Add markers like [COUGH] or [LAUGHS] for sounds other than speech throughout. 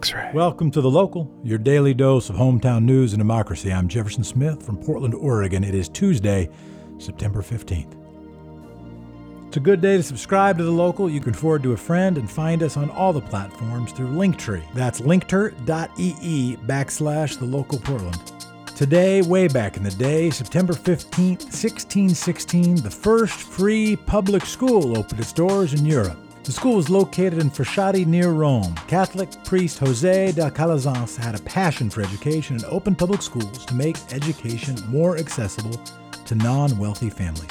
X-ray. Welcome to The Local, your daily dose of hometown news and democracy. I'm Jefferson Smith from Portland, Oregon. It is Tuesday, September 15th. It's a good day to subscribe to The Local. You can forward to a friend and find us on all the platforms through Linktree. That's linktr.ee backslash The Local Portland. Today, way back in the day, September 15th, 1616, the first free public school opened its doors in Europe. The school was located in Frascati near Rome. Catholic priest Jose de Calasanz had a passion for education and opened public schools to make education more accessible to non wealthy families.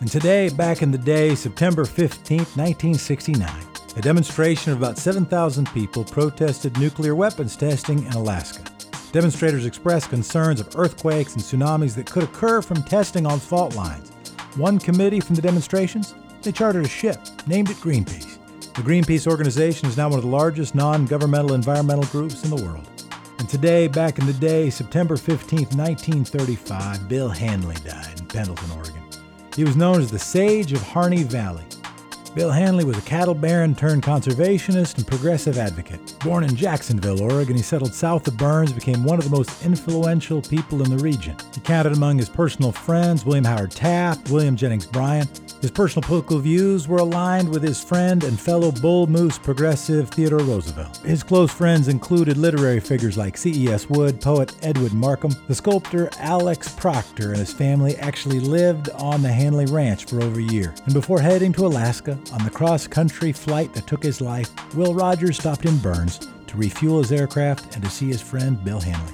And today, back in the day, September 15, 1969, a demonstration of about 7,000 people protested nuclear weapons testing in Alaska. Demonstrators expressed concerns of earthquakes and tsunamis that could occur from testing on fault lines. One committee from the demonstrations they chartered a ship, named it Greenpeace. The Greenpeace organization is now one of the largest non governmental environmental groups in the world. And today, back in the day, September 15, 1935, Bill Hanley died in Pendleton, Oregon. He was known as the Sage of Harney Valley. Bill Hanley was a cattle baron turned conservationist and progressive advocate. Born in Jacksonville, Oregon, he settled south of Burns, became one of the most influential people in the region. He counted among his personal friends William Howard Taft, William Jennings Bryan, his personal political views were aligned with his friend and fellow bull moose progressive Theodore Roosevelt. His close friends included literary figures like C.E.S. Wood, poet Edwin Markham, the sculptor Alex Proctor, and his family actually lived on the Hanley Ranch for over a year. And before heading to Alaska on the cross country flight that took his life, Will Rogers stopped in Burns to refuel his aircraft and to see his friend Bill Hanley.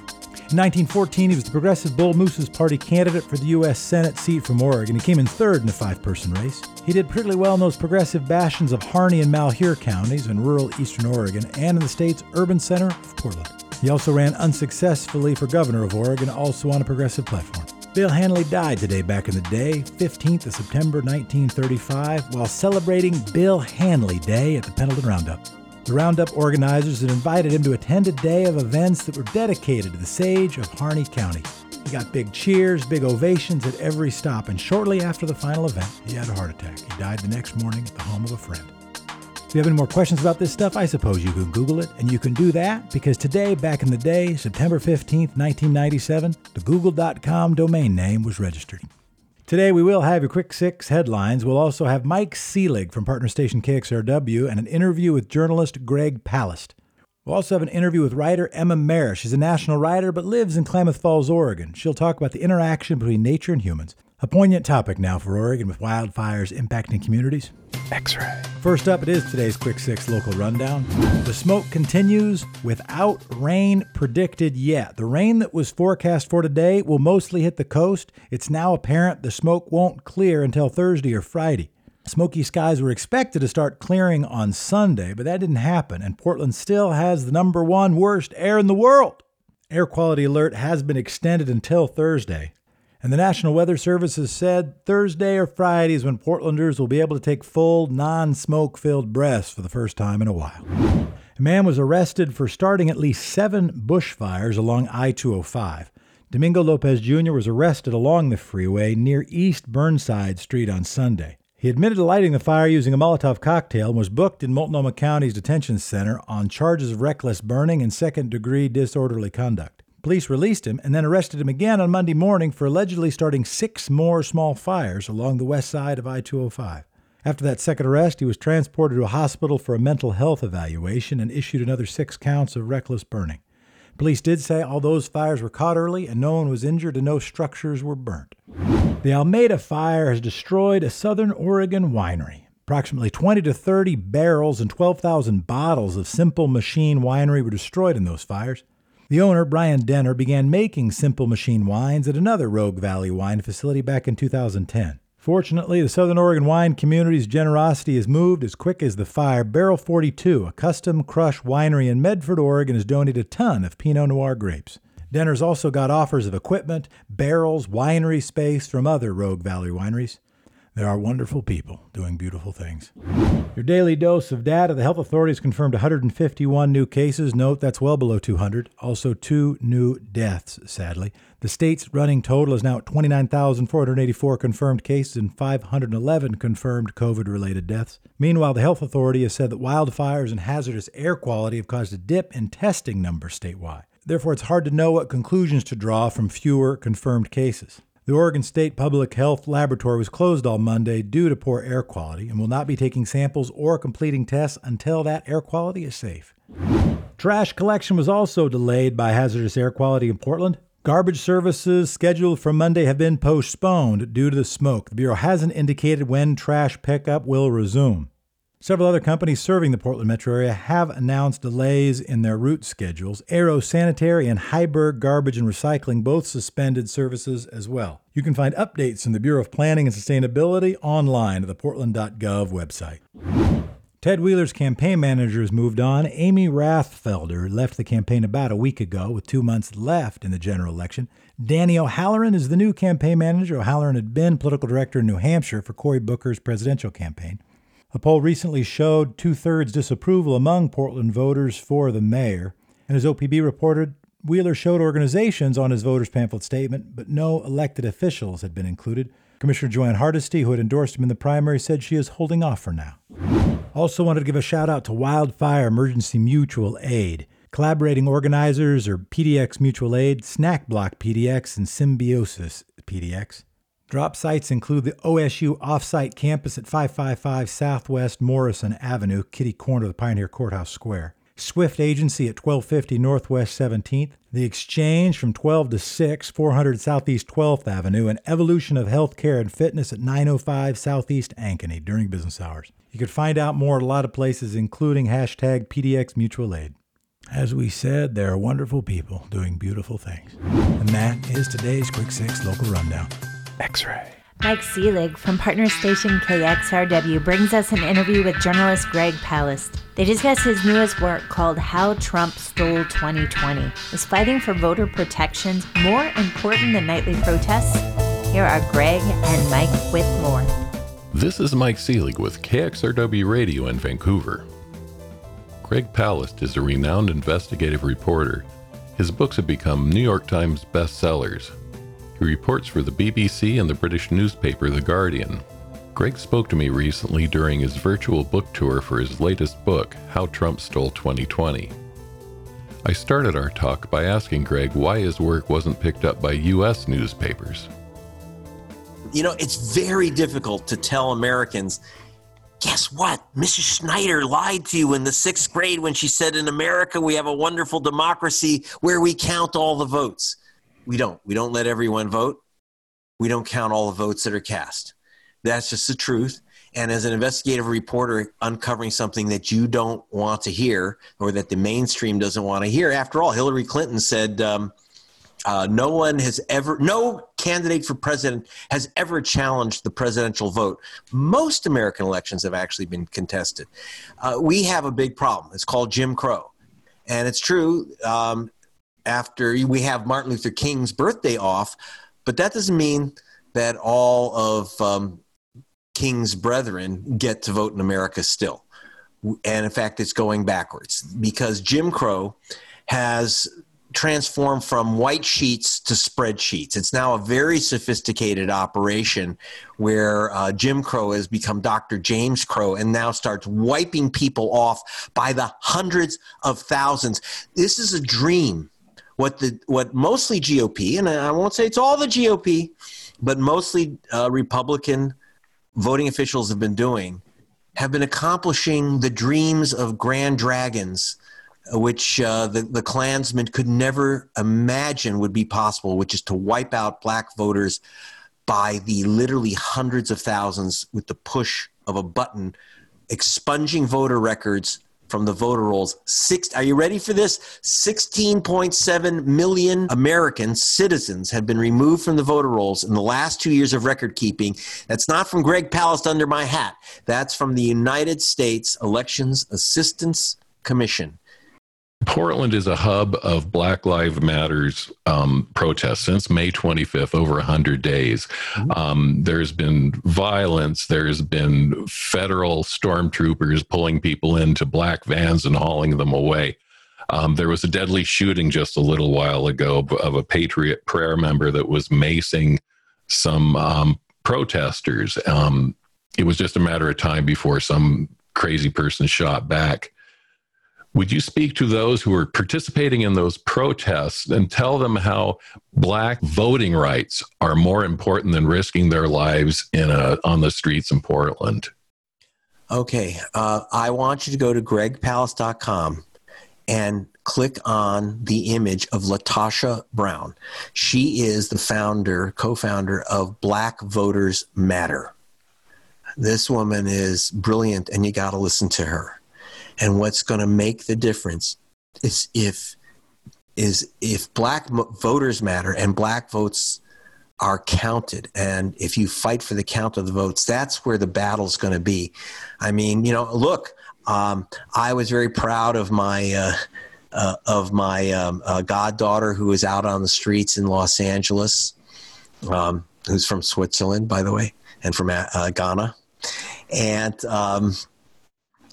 In 1914, he was the Progressive Bull Mooses Party candidate for the U.S. Senate seat from Oregon. He came in third in a five person race. He did pretty well in those progressive bastions of Harney and Malheur counties in rural eastern Oregon and in the state's urban center of Portland. He also ran unsuccessfully for governor of Oregon, also on a progressive platform. Bill Hanley died today back in the day, 15th of September 1935, while celebrating Bill Hanley Day at the Pendleton Roundup. The Roundup organizers had invited him to attend a day of events that were dedicated to the sage of Harney County. He got big cheers, big ovations at every stop, and shortly after the final event, he had a heart attack. He died the next morning at the home of a friend. If you have any more questions about this stuff, I suppose you can Google it, and you can do that because today, back in the day, September 15th, 1997, the Google.com domain name was registered. Today, we will have your quick six headlines. We'll also have Mike Selig from partner station KXRW and an interview with journalist Greg Palast. We'll also have an interview with writer Emma Marris. She's a national writer but lives in Klamath Falls, Oregon. She'll talk about the interaction between nature and humans. A poignant topic now for Oregon with wildfires impacting communities. X-ray. First up, it is today's Quick Six local rundown. The smoke continues without rain predicted yet. The rain that was forecast for today will mostly hit the coast. It's now apparent the smoke won't clear until Thursday or Friday. Smoky skies were expected to start clearing on Sunday, but that didn't happen, and Portland still has the number one worst air in the world. Air quality alert has been extended until Thursday. And the National Weather Service has said Thursday or Friday is when Portlanders will be able to take full, non smoke filled breaths for the first time in a while. A man was arrested for starting at least seven bushfires along I 205. Domingo Lopez Jr. was arrested along the freeway near East Burnside Street on Sunday. He admitted to lighting the fire using a Molotov cocktail and was booked in Multnomah County's detention center on charges of reckless burning and second degree disorderly conduct. Police released him and then arrested him again on Monday morning for allegedly starting six more small fires along the west side of I 205. After that second arrest, he was transported to a hospital for a mental health evaluation and issued another six counts of reckless burning. Police did say all those fires were caught early and no one was injured and no structures were burnt. The Almeda fire has destroyed a southern Oregon winery. Approximately 20 to 30 barrels and 12,000 bottles of Simple Machine Winery were destroyed in those fires. The owner, Brian Denner, began making Simple Machine wines at another Rogue Valley wine facility back in 2010. Fortunately, the Southern Oregon wine community's generosity has moved as quick as the fire. Barrel 42, a custom crush winery in Medford, Oregon, has donated a ton of Pinot Noir grapes. Denner's also got offers of equipment, barrels, winery space from other Rogue Valley wineries. There are wonderful people doing beautiful things. Your daily dose of data. The health authorities confirmed 151 new cases. Note that's well below 200. Also, two new deaths, sadly. The state's running total is now at 29,484 confirmed cases and 511 confirmed COVID related deaths. Meanwhile, the health authority has said that wildfires and hazardous air quality have caused a dip in testing numbers statewide. Therefore, it's hard to know what conclusions to draw from fewer confirmed cases. The Oregon State Public Health Laboratory was closed all Monday due to poor air quality and will not be taking samples or completing tests until that air quality is safe. Trash collection was also delayed by hazardous air quality in Portland. Garbage services scheduled for Monday have been postponed due to the smoke. The Bureau hasn't indicated when trash pickup will resume. Several other companies serving the Portland metro area have announced delays in their route schedules. Arrow Sanitary and Heiberg Garbage and Recycling both suspended services as well. You can find updates from the Bureau of Planning and Sustainability online at the portland.gov website. Ted Wheeler's campaign manager has moved on. Amy Rathfelder left the campaign about a week ago with two months left in the general election. Danny O'Halloran is the new campaign manager. O'Halloran had been political director in New Hampshire for Cory Booker's presidential campaign. A poll recently showed two thirds disapproval among Portland voters for the mayor. And as OPB reported, Wheeler showed organizations on his voters' pamphlet statement, but no elected officials had been included. Commissioner Jo Ann Hardesty, who had endorsed him in the primary, said she is holding off for now. Also, wanted to give a shout out to Wildfire Emergency Mutual Aid. Collaborating organizers are PDX Mutual Aid, Snack Bloc PDX, and Symbiosis PDX. Drop sites include the OSU offsite campus at 555 Southwest Morrison Avenue, kitty corner of the Pioneer Courthouse Square. Swift Agency at 1250 Northwest 17th, The Exchange from 12 to 6, 400 Southeast 12th Avenue, and Evolution of Healthcare and Fitness at 905 Southeast Ankeny during business hours. You could find out more at a lot of places, including hashtag PDX Mutual Aid. As we said, there are wonderful people doing beautiful things. And that is today's Quick Six Local Rundown. X Ray. Mike Selig from partner station KXRW brings us an interview with journalist Greg Palast. They discuss his newest work called How Trump Stole 2020. Is fighting for voter protections more important than nightly protests? Here are Greg and Mike with more. This is Mike Selig with KXRW Radio in Vancouver. Greg Palast is a renowned investigative reporter. His books have become New York Times bestsellers, he reports for the BBC and the British newspaper The Guardian. Greg spoke to me recently during his virtual book tour for his latest book, How Trump Stole 2020. I started our talk by asking Greg why his work wasn't picked up by U.S. newspapers. You know, it's very difficult to tell Americans guess what? Mrs. Schneider lied to you in the sixth grade when she said, In America, we have a wonderful democracy where we count all the votes we don't. We don't let everyone vote. We don't count all the votes that are cast. That's just the truth. And as an investigative reporter uncovering something that you don't want to hear or that the mainstream doesn't want to hear, after all, Hillary Clinton said, um, uh, no one has ever, no candidate for president has ever challenged the presidential vote. Most American elections have actually been contested. Uh, we have a big problem. It's called Jim Crow. And it's true. Um, after we have Martin Luther King's birthday off, but that doesn't mean that all of um, King's brethren get to vote in America still. And in fact, it's going backwards because Jim Crow has transformed from white sheets to spreadsheets. It's now a very sophisticated operation where uh, Jim Crow has become Dr. James Crow and now starts wiping people off by the hundreds of thousands. This is a dream what the what mostly GOP, and I won't say it's all the GOP, but mostly uh, Republican voting officials have been doing, have been accomplishing the dreams of grand dragons, which uh, the the Klansmen could never imagine would be possible, which is to wipe out black voters by the literally hundreds of thousands with the push of a button, expunging voter records from the voter rolls. Six, are you ready for this? 16.7 million American citizens have been removed from the voter rolls in the last two years of record keeping. That's not from Greg Palast under my hat. That's from the United States Elections Assistance Commission. Portland is a hub of Black Lives Matters um, protests since May 25th, over 100 days. Mm-hmm. Um, there's been violence. There's been federal stormtroopers pulling people into black vans and hauling them away. Um, there was a deadly shooting just a little while ago of a Patriot Prayer member that was macing some um, protesters. Um, it was just a matter of time before some crazy person shot back. Would you speak to those who are participating in those protests and tell them how black voting rights are more important than risking their lives in a, on the streets in Portland? Okay, uh, I want you to go to gregpalast.com and click on the image of LaTosha Brown. She is the founder, co founder of Black Voters Matter. This woman is brilliant, and you got to listen to her. And what's going to make the difference is if is if black voters matter and black votes are counted. And if you fight for the count of the votes that's where the battle's going to be. I mean you know look um, i was very proud of my uh, uh, of my um, uh, goddaughter who is out on the streets in los angeles um, who's from switzerland by the way and from uh, ghana. And um,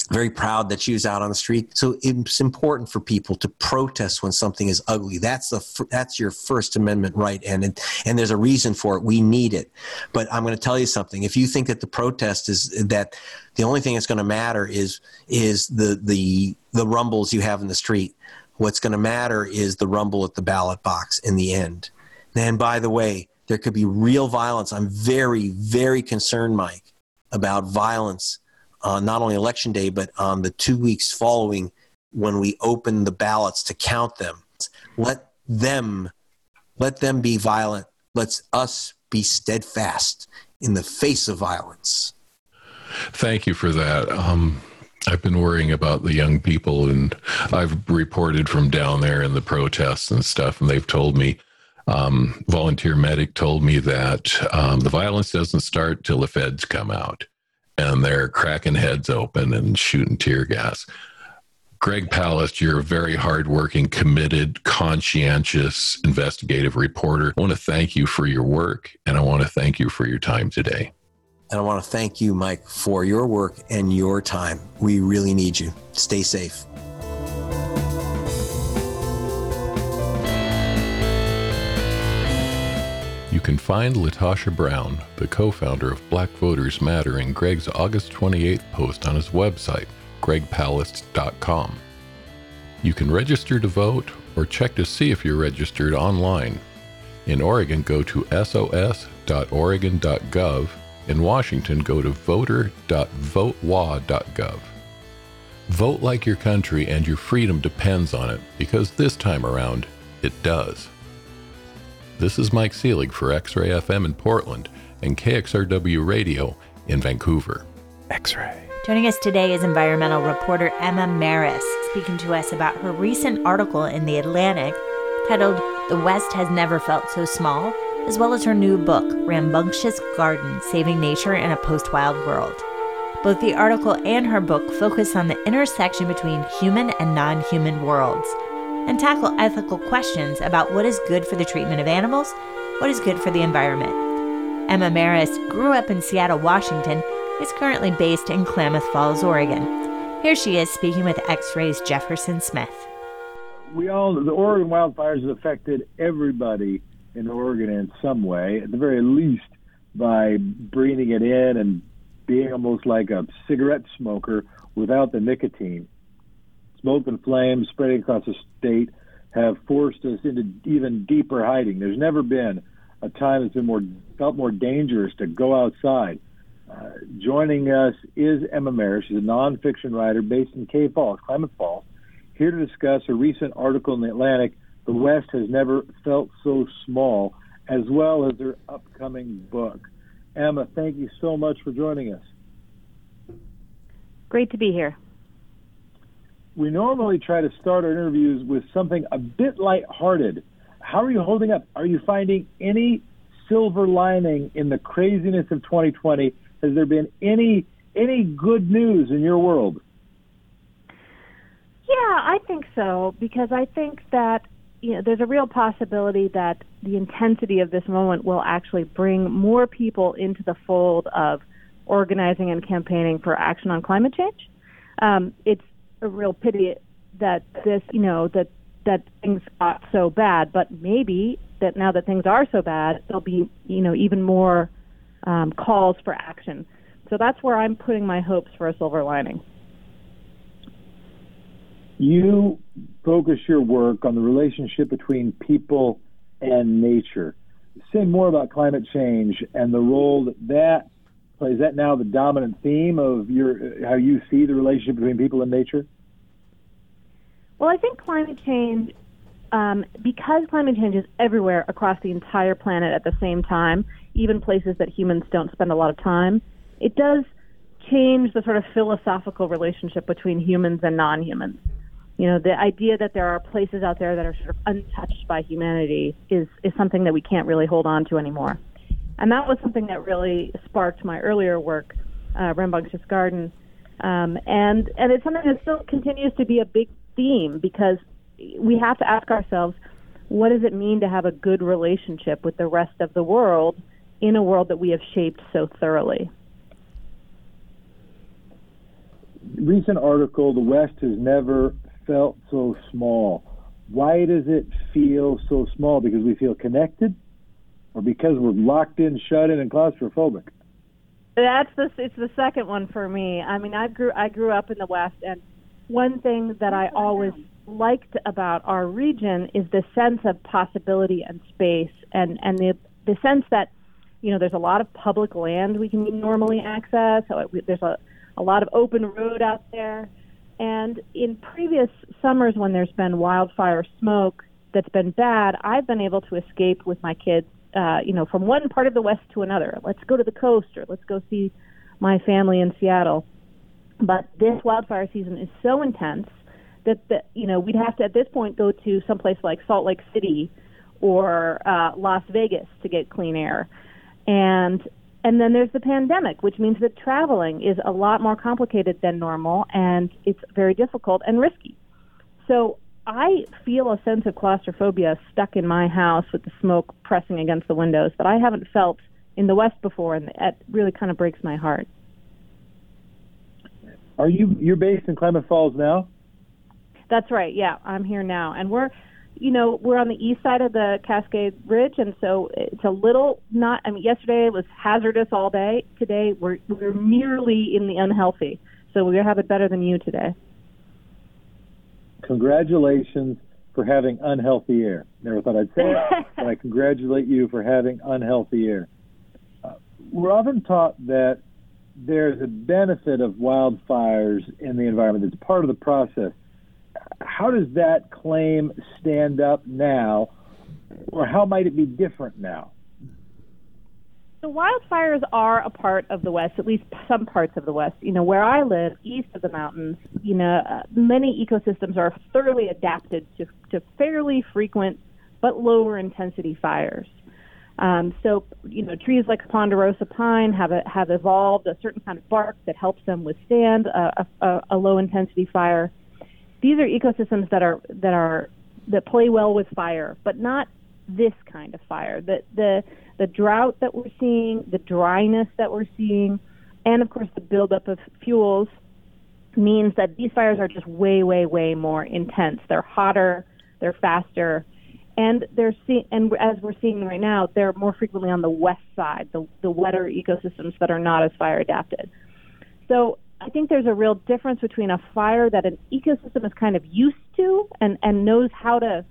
very proud that she was out on the street. So it's important for people to protest when something is ugly. That's the that's your First Amendment right, and and there's a reason for it. We need it. But I'm going to tell you something. If you think that the protest is that the only thing that's going to matter is is the the the rumbles you have in the street. What's going to matter is the rumble at the ballot box in the end. And by the way, there could be real violence. I'm very very concerned, Mike, about violence uh, not only election day, but on the two weeks following when we open the ballots to count them. Let them, let them be violent. Let's us be steadfast in the face of violence. Thank you for that. Um, I've been worrying about the young people, and I've reported from down there in the protests and stuff, and they've told me. Um, volunteer medic told me that um, the violence doesn't start till the feds come out and they're cracking heads open and shooting tear gas. Greg Palast, you're a very hardworking, committed, conscientious investigative reporter. I want to thank you for your work and I want to thank you for your time today. And I want to thank you, Mike, for your work and your time. We really need you. Stay safe. Can find LaTosha Brown, the co founder of Black Voters Matter, in Greg's August 28th post on his website, gregpalast.com. You can register to vote or check to see if you're registered online. In Oregon, go to sos.oregon.gov. In Washington, go to voter.votewa.gov. Vote like your country, and your freedom depends on it, because this time around, it does. This is Mike Selig for X Ray FM in Portland and KXRW Radio in Vancouver. X Ray. Joining us today is environmental reporter Emma Marris, speaking to us about her recent article in The Atlantic titled The West Has Never Felt So Small, as well as her new book, Rambunctious Garden Saving Nature in a Post Wild World. Both the article and her book focus on the intersection between human and non human worlds and tackle ethical questions about what is good for the treatment of animals, what is good for the environment. Emma Marris grew up in Seattle, Washington, is currently based in Klamath Falls, Oregon. Here she is speaking with X Ray's Jefferson Smith. We all, the Oregon wildfires have affected everybody in Oregon in some way, at the very least by breathing it in and being almost like a cigarette smoker without the nicotine smoke and flames spreading across the state have forced us into even deeper hiding. There's never been a time that's been more felt more dangerous to go outside. Uh, joining us is Emma Marris. She's a nonfiction writer based in Cave Falls, Klamath Falls, here to discuss a recent article in the Atlantic, "The West Has Never Felt So Small," as well as her upcoming book. Emma, thank you so much for joining us. Great to be here we normally try to start our interviews with something a bit lighthearted. How are you holding up? Are you finding any silver lining in the craziness of 2020? Has there been any any good news in your world? Yeah, I think so because I think that you know there's a real possibility that the intensity of this moment will actually bring more people into the fold of organizing and campaigning for action on climate change. Um, it's a real pity that this, you know, that that things got so bad, but maybe that now that things are so bad, there'll be, you know, even more um, calls for action. So that's where I'm putting my hopes for a silver lining. You focus your work on the relationship between people and nature. Say more about climate change and the role that that. Is that now the dominant theme of your how you see the relationship between people and nature? Well, I think climate change, um, because climate change is everywhere across the entire planet at the same time, even places that humans don't spend a lot of time, it does change the sort of philosophical relationship between humans and non humans. You know, the idea that there are places out there that are sort of untouched by humanity is, is something that we can't really hold on to anymore. And that was something that really sparked my earlier work, uh, Rambunctious Garden. Um, and, and it's something that still continues to be a big theme because we have to ask ourselves what does it mean to have a good relationship with the rest of the world in a world that we have shaped so thoroughly? Recent article The West has never felt so small. Why does it feel so small? Because we feel connected or because we're locked in, shut in, and claustrophobic? That's the it's the second one for me. I mean, I grew I grew up in the West and one thing that I always liked about our region is the sense of possibility and space, and and the the sense that you know there's a lot of public land we can normally access. So there's a a lot of open road out there, and in previous summers when there's been wildfire smoke that's been bad, I've been able to escape with my kids, uh, you know, from one part of the West to another. Let's go to the coast, or let's go see my family in Seattle but this wildfire season is so intense that the, you know we'd have to at this point go to someplace like Salt Lake City or uh, Las Vegas to get clean air, and and then there's the pandemic, which means that traveling is a lot more complicated than normal, and it's very difficult and risky. So I feel a sense of claustrophobia stuck in my house with the smoke pressing against the windows that I haven't felt in the West before, and that really kind of breaks my heart. Are you you're based in Klamath Falls now? That's right. Yeah, I'm here now, and we're, you know, we're on the east side of the Cascade Ridge, and so it's a little not. I mean, yesterday it was hazardous all day. Today we're we're merely in the unhealthy, so we're have it better than you today. Congratulations for having unhealthy air. Never thought I'd say it, [LAUGHS] but I congratulate you for having unhealthy air. Uh, we're often taught that there's a benefit of wildfires in the environment. It's part of the process. How does that claim stand up now, or how might it be different now? The wildfires are a part of the West, at least some parts of the West. You know, where I live, east of the mountains, you know, uh, many ecosystems are thoroughly adapted to, to fairly frequent but lower intensity fires. Um, so, you know, trees like ponderosa pine have a, have evolved a certain kind of bark that helps them withstand a, a, a low intensity fire. These are ecosystems that are that are that play well with fire, but not this kind of fire. The the the drought that we're seeing, the dryness that we're seeing, and of course the buildup of fuels means that these fires are just way, way, way more intense. They're hotter, they're faster, and they're see- and as we're seeing right now, they're more frequently on the west side, the, the wetter ecosystems that are not as fire adapted. So I think there's a real difference between a fire that an ecosystem is kind of used to and, and knows how to,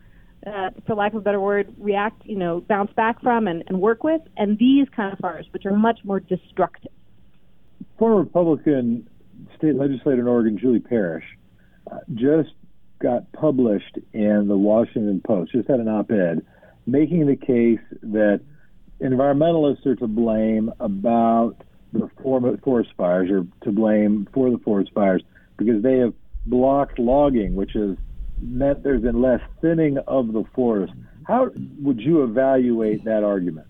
uh, for lack of a better word, react, you know, bounce back from and, and work with, and these kind of fires, which are much more destructive. Former Republican state legislator in Oregon, Julie Parrish, uh, just got published in the Washington Post, just had an op ed making the case that environmentalists are to blame about the forest fires or to blame for the forest fires because they have blocked logging, which has there's been less thinning of the forest. How would you evaluate that argument?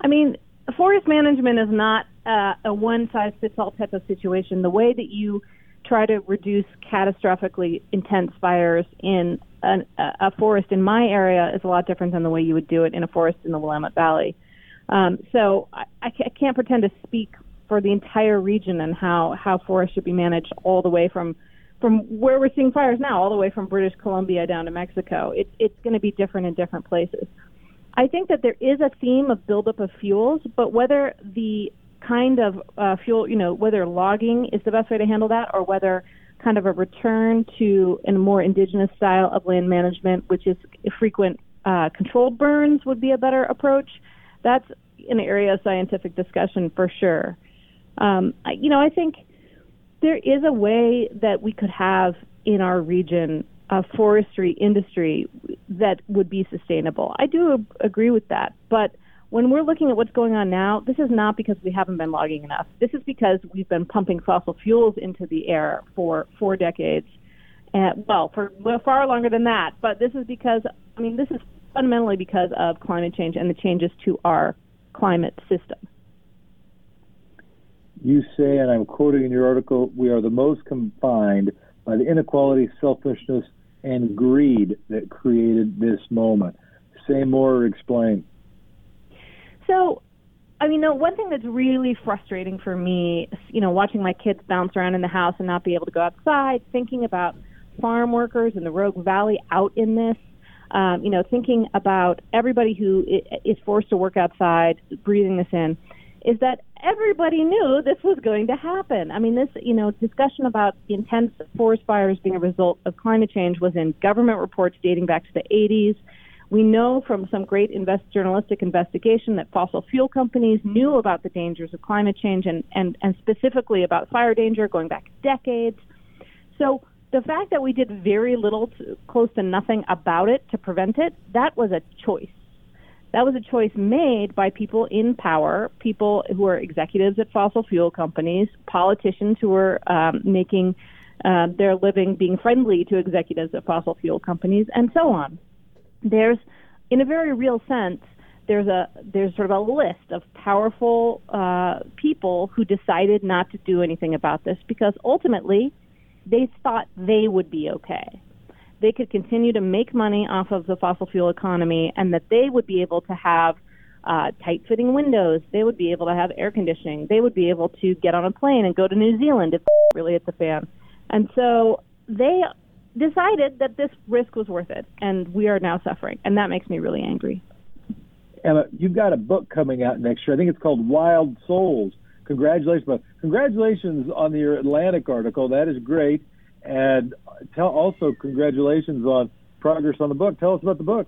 I mean, forest management is not uh, a one size fits all type of situation. The way that you try to reduce catastrophically intense fires in an, a forest in my area is a lot different than the way you would do it in a forest in the Willamette Valley. Um, so I, I can't pretend to speak for the entire region and how, how forests should be managed all the way from from where we're seeing fires now, all the way from British Columbia down to Mexico. It, it's going to be different in different places. I think that there is a theme of buildup of fuels, but whether the kind of uh, fuel, you know, whether logging is the best way to handle that, or whether kind of a return to a more indigenous style of land management, which is frequent uh, controlled burns, would be a better approach. That's an area of scientific discussion for sure. Um, I, you know, I think there is a way that we could have in our region a forestry industry that would be sustainable. I do agree with that, but when we're looking at what's going on now, this is not because we haven't been logging enough. This is because we've been pumping fossil fuels into the air for four decades. And, well, for far longer than that. But this is because, I mean, this is fundamentally because of climate change and the changes to our climate system. You say, and I'm quoting in your article, we are the most confined by the inequality, selfishness, and greed that created this moment. Say more or explain. So, I mean, the one thing that's really frustrating for me, you know, watching my kids bounce around in the house and not be able to go outside, thinking about farm workers in the Rogue Valley out in this, um, you know, thinking about everybody who is forced to work outside, breathing this in, is that everybody knew this was going to happen. I mean, this, you know, discussion about the intense forest fires being a result of climate change was in government reports dating back to the 80s. We know from some great invest, journalistic investigation that fossil fuel companies knew about the dangers of climate change and, and, and specifically about fire danger going back decades. So the fact that we did very little, to, close to nothing about it to prevent it, that was a choice. That was a choice made by people in power, people who are executives at fossil fuel companies, politicians who are um, making uh, their living being friendly to executives at fossil fuel companies, and so on there's, in a very real sense, there's a there's sort of a list of powerful uh, people who decided not to do anything about this because ultimately they thought they would be okay. They could continue to make money off of the fossil fuel economy, and that they would be able to have uh, tight fitting windows. They would be able to have air conditioning. They would be able to get on a plane and go to New Zealand if really hit the fan. And so they decided that this risk was worth it, and we are now suffering, and that makes me really angry. Emma, you've got a book coming out next year. I think it's called Wild Souls. Congratulations, congratulations on your Atlantic article. That is great, and tell also congratulations on progress on the book. Tell us about the book.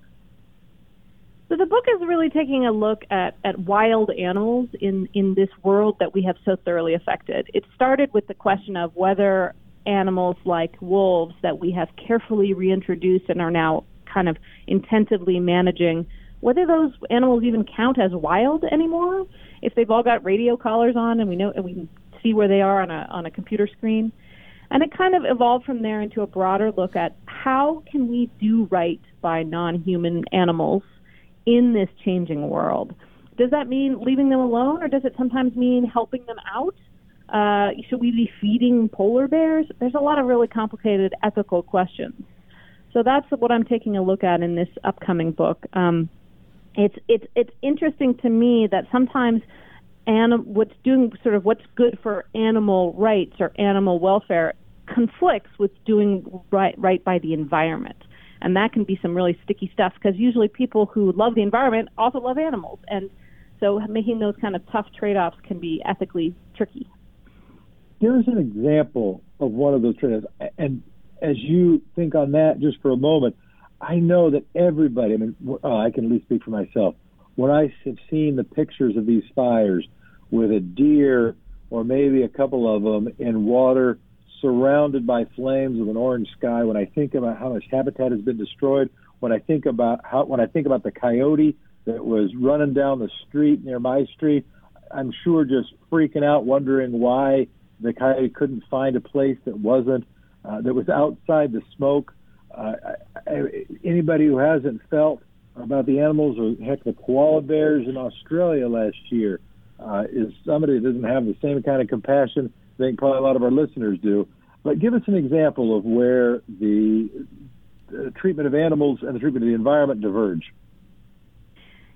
So the book is really taking a look at, at wild animals in, in this world that we have so thoroughly affected. It started with the question of whether animals like wolves that we have carefully reintroduced and are now kind of intensively managing, whether those animals even count as wild anymore, if they've all got radio collars on and we know and we can see where they are on a on a computer screen. And it kind of evolved from there into a broader look at how can we do right by non-human animals in this changing world. Does that mean leaving them alone or does it sometimes mean helping them out? Uh, should we be feeding polar bears? There's a lot of really complicated ethical questions. So that's what I'm taking a look at in this upcoming book. Um, it's it's it's interesting to me that sometimes anim- what's doing sort of what's good for animal rights or animal welfare conflicts with doing right right by the environment, and that can be some really sticky stuff because usually people who love the environment also love animals, and so making those kind of tough trade-offs can be ethically tricky us an example of one of those trade offs. And as you think on that just for a moment, I know that everybody, I mean, oh, I can at least speak for myself. When I have seen the pictures of these fires with a deer or maybe a couple of them in water surrounded by flames with an orange sky, when I think about how much habitat has been destroyed, when I think about how, when I think about the coyote that was running down the street near my street, I'm sure just freaking out, wondering why the coyote couldn't find a place that wasn't uh, that was outside the smoke. Uh, anybody who hasn't felt about the animals, or heck, the koala bears in Australia last year, uh, is somebody that doesn't have the same kind of compassion. I think probably a lot of our listeners do. But give us an example of where the, treatment of animals and the treatment of the environment diverge.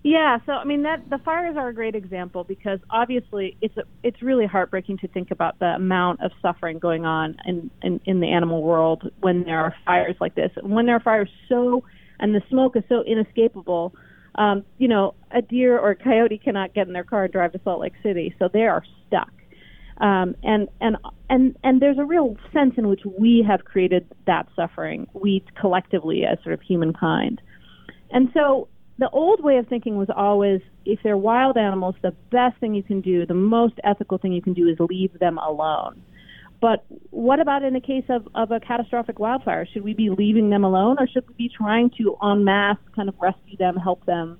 Yeah, so I mean that the fires are a great example because obviously it's a, it's really heartbreaking to think about the amount of suffering going on in, in in the animal world when there are fires like this. When there are fires so and the smoke is so inescapable, um, you know, a deer or a coyote cannot get in their car and drive to Salt Lake City, so they are stuck. Um, and and and and there's a real sense in which we have created that suffering, we collectively as sort of humankind. And so the old way of thinking was always if they're wild animals, the best thing you can do, the most ethical thing you can do is leave them alone. But what about in the case of, of a catastrophic wildfire? Should we be leaving them alone or should we be trying to en masse kind of rescue them, help them?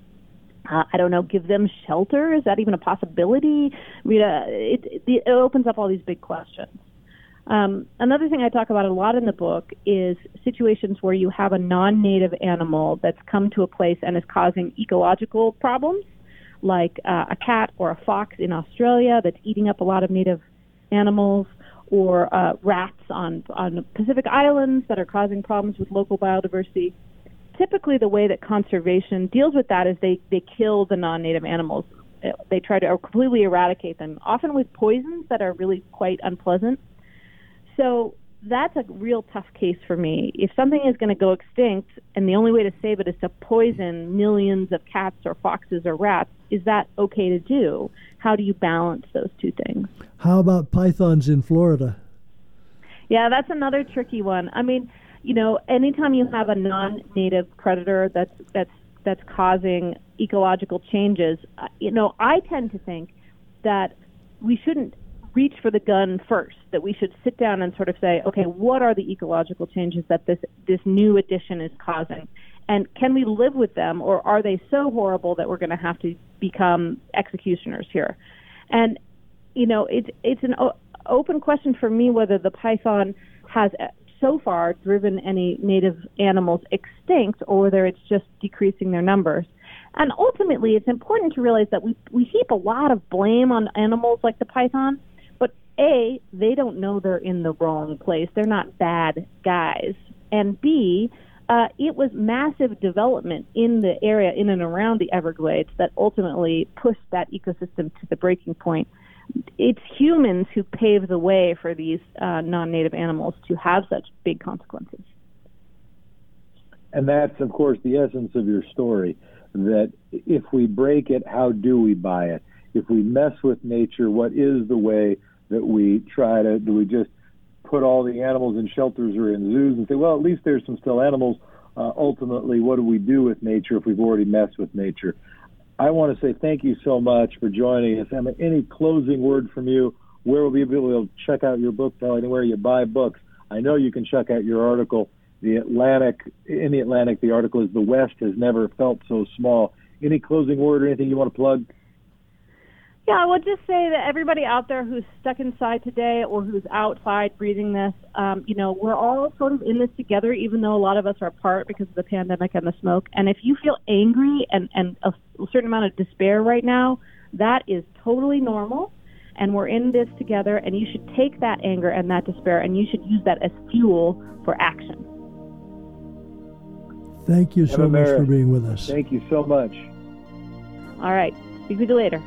Uh, I don't know, give them shelter? Is that even a possibility? I mean, uh, it, it, opens up all these big questions. Um, another thing I talk about a lot in the book is situations where you have a non native animal that's come to a place and is causing ecological problems, like uh, a cat or a fox in Australia that's eating up a lot of native animals, or uh, rats on, on Pacific islands that are causing problems with local biodiversity. Typically, the way that conservation deals with that is they, they kill the non native animals. They try to completely eradicate them, often with poisons that are really quite unpleasant so that's a real tough case for me. If something is going to go extinct and the only way to save it is to poison millions of cats or foxes or rats, is that okay to do? How do you balance those two things? How about pythons in Florida? Yeah, that's another tricky one. I mean, you know, anytime you have a non-native predator that's that's that's causing ecological changes, uh, you know, I tend to think that we shouldn't reach for the gun first. That we should sit down and sort of say, okay, what are the ecological changes that this this new addition is causing, and can we live with them, or are they so horrible that we're going to have to become executioners here? And you know, it's it's an o- open question for me whether the python has uh, so far driven any native animals extinct, or whether it's just decreasing their numbers. And ultimately, it's important to realize that we, we heap a lot of blame on animals like the python, a, they don't know they're in the wrong place. They're not bad guys. And B, uh, it was massive development in the area in and around the Everglades that ultimately pushed that ecosystem to the breaking point. It's humans who pave the way for these uh, non native animals to have such big consequences. And that's, of course, the essence of your story that if we break it, how do we buy it? If we mess with nature, what is the way that we try to do we just put all the animals in shelters or in zoos and say, well, at least there's some still animals. Uh, ultimately, what do we do with nature if we've already messed with nature? I want to say thank you so much for joining us. Emma, any closing word from you? Where will we be able to check out your book, Tell anywhere you buy books? I know you can check out your article. The Atlantic, in the Atlantic, the article is The West Has Never Felt So Small. Any closing word or anything you want to plug? Yeah, I would just say that everybody out there who's stuck inside today or who's outside breathing this, um, you know, we're all sort of in this together, even though a lot of us are apart because of the pandemic and the smoke. And if you feel angry and, and a certain amount of despair right now, that is totally normal. And we're in this together, and you should take that anger and that despair and you should use that as fuel for action. Thank you so much for being with us. Thank you so much. All right. Speak with you later.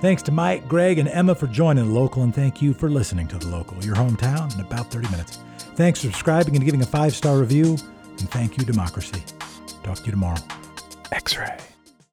Thanks to Mike, Greg, and Emma for joining the local, and thank you for listening to the local, your hometown, in about 30 minutes. Thanks for subscribing and giving a five star review, and thank you, Democracy. Talk to you tomorrow. X ray.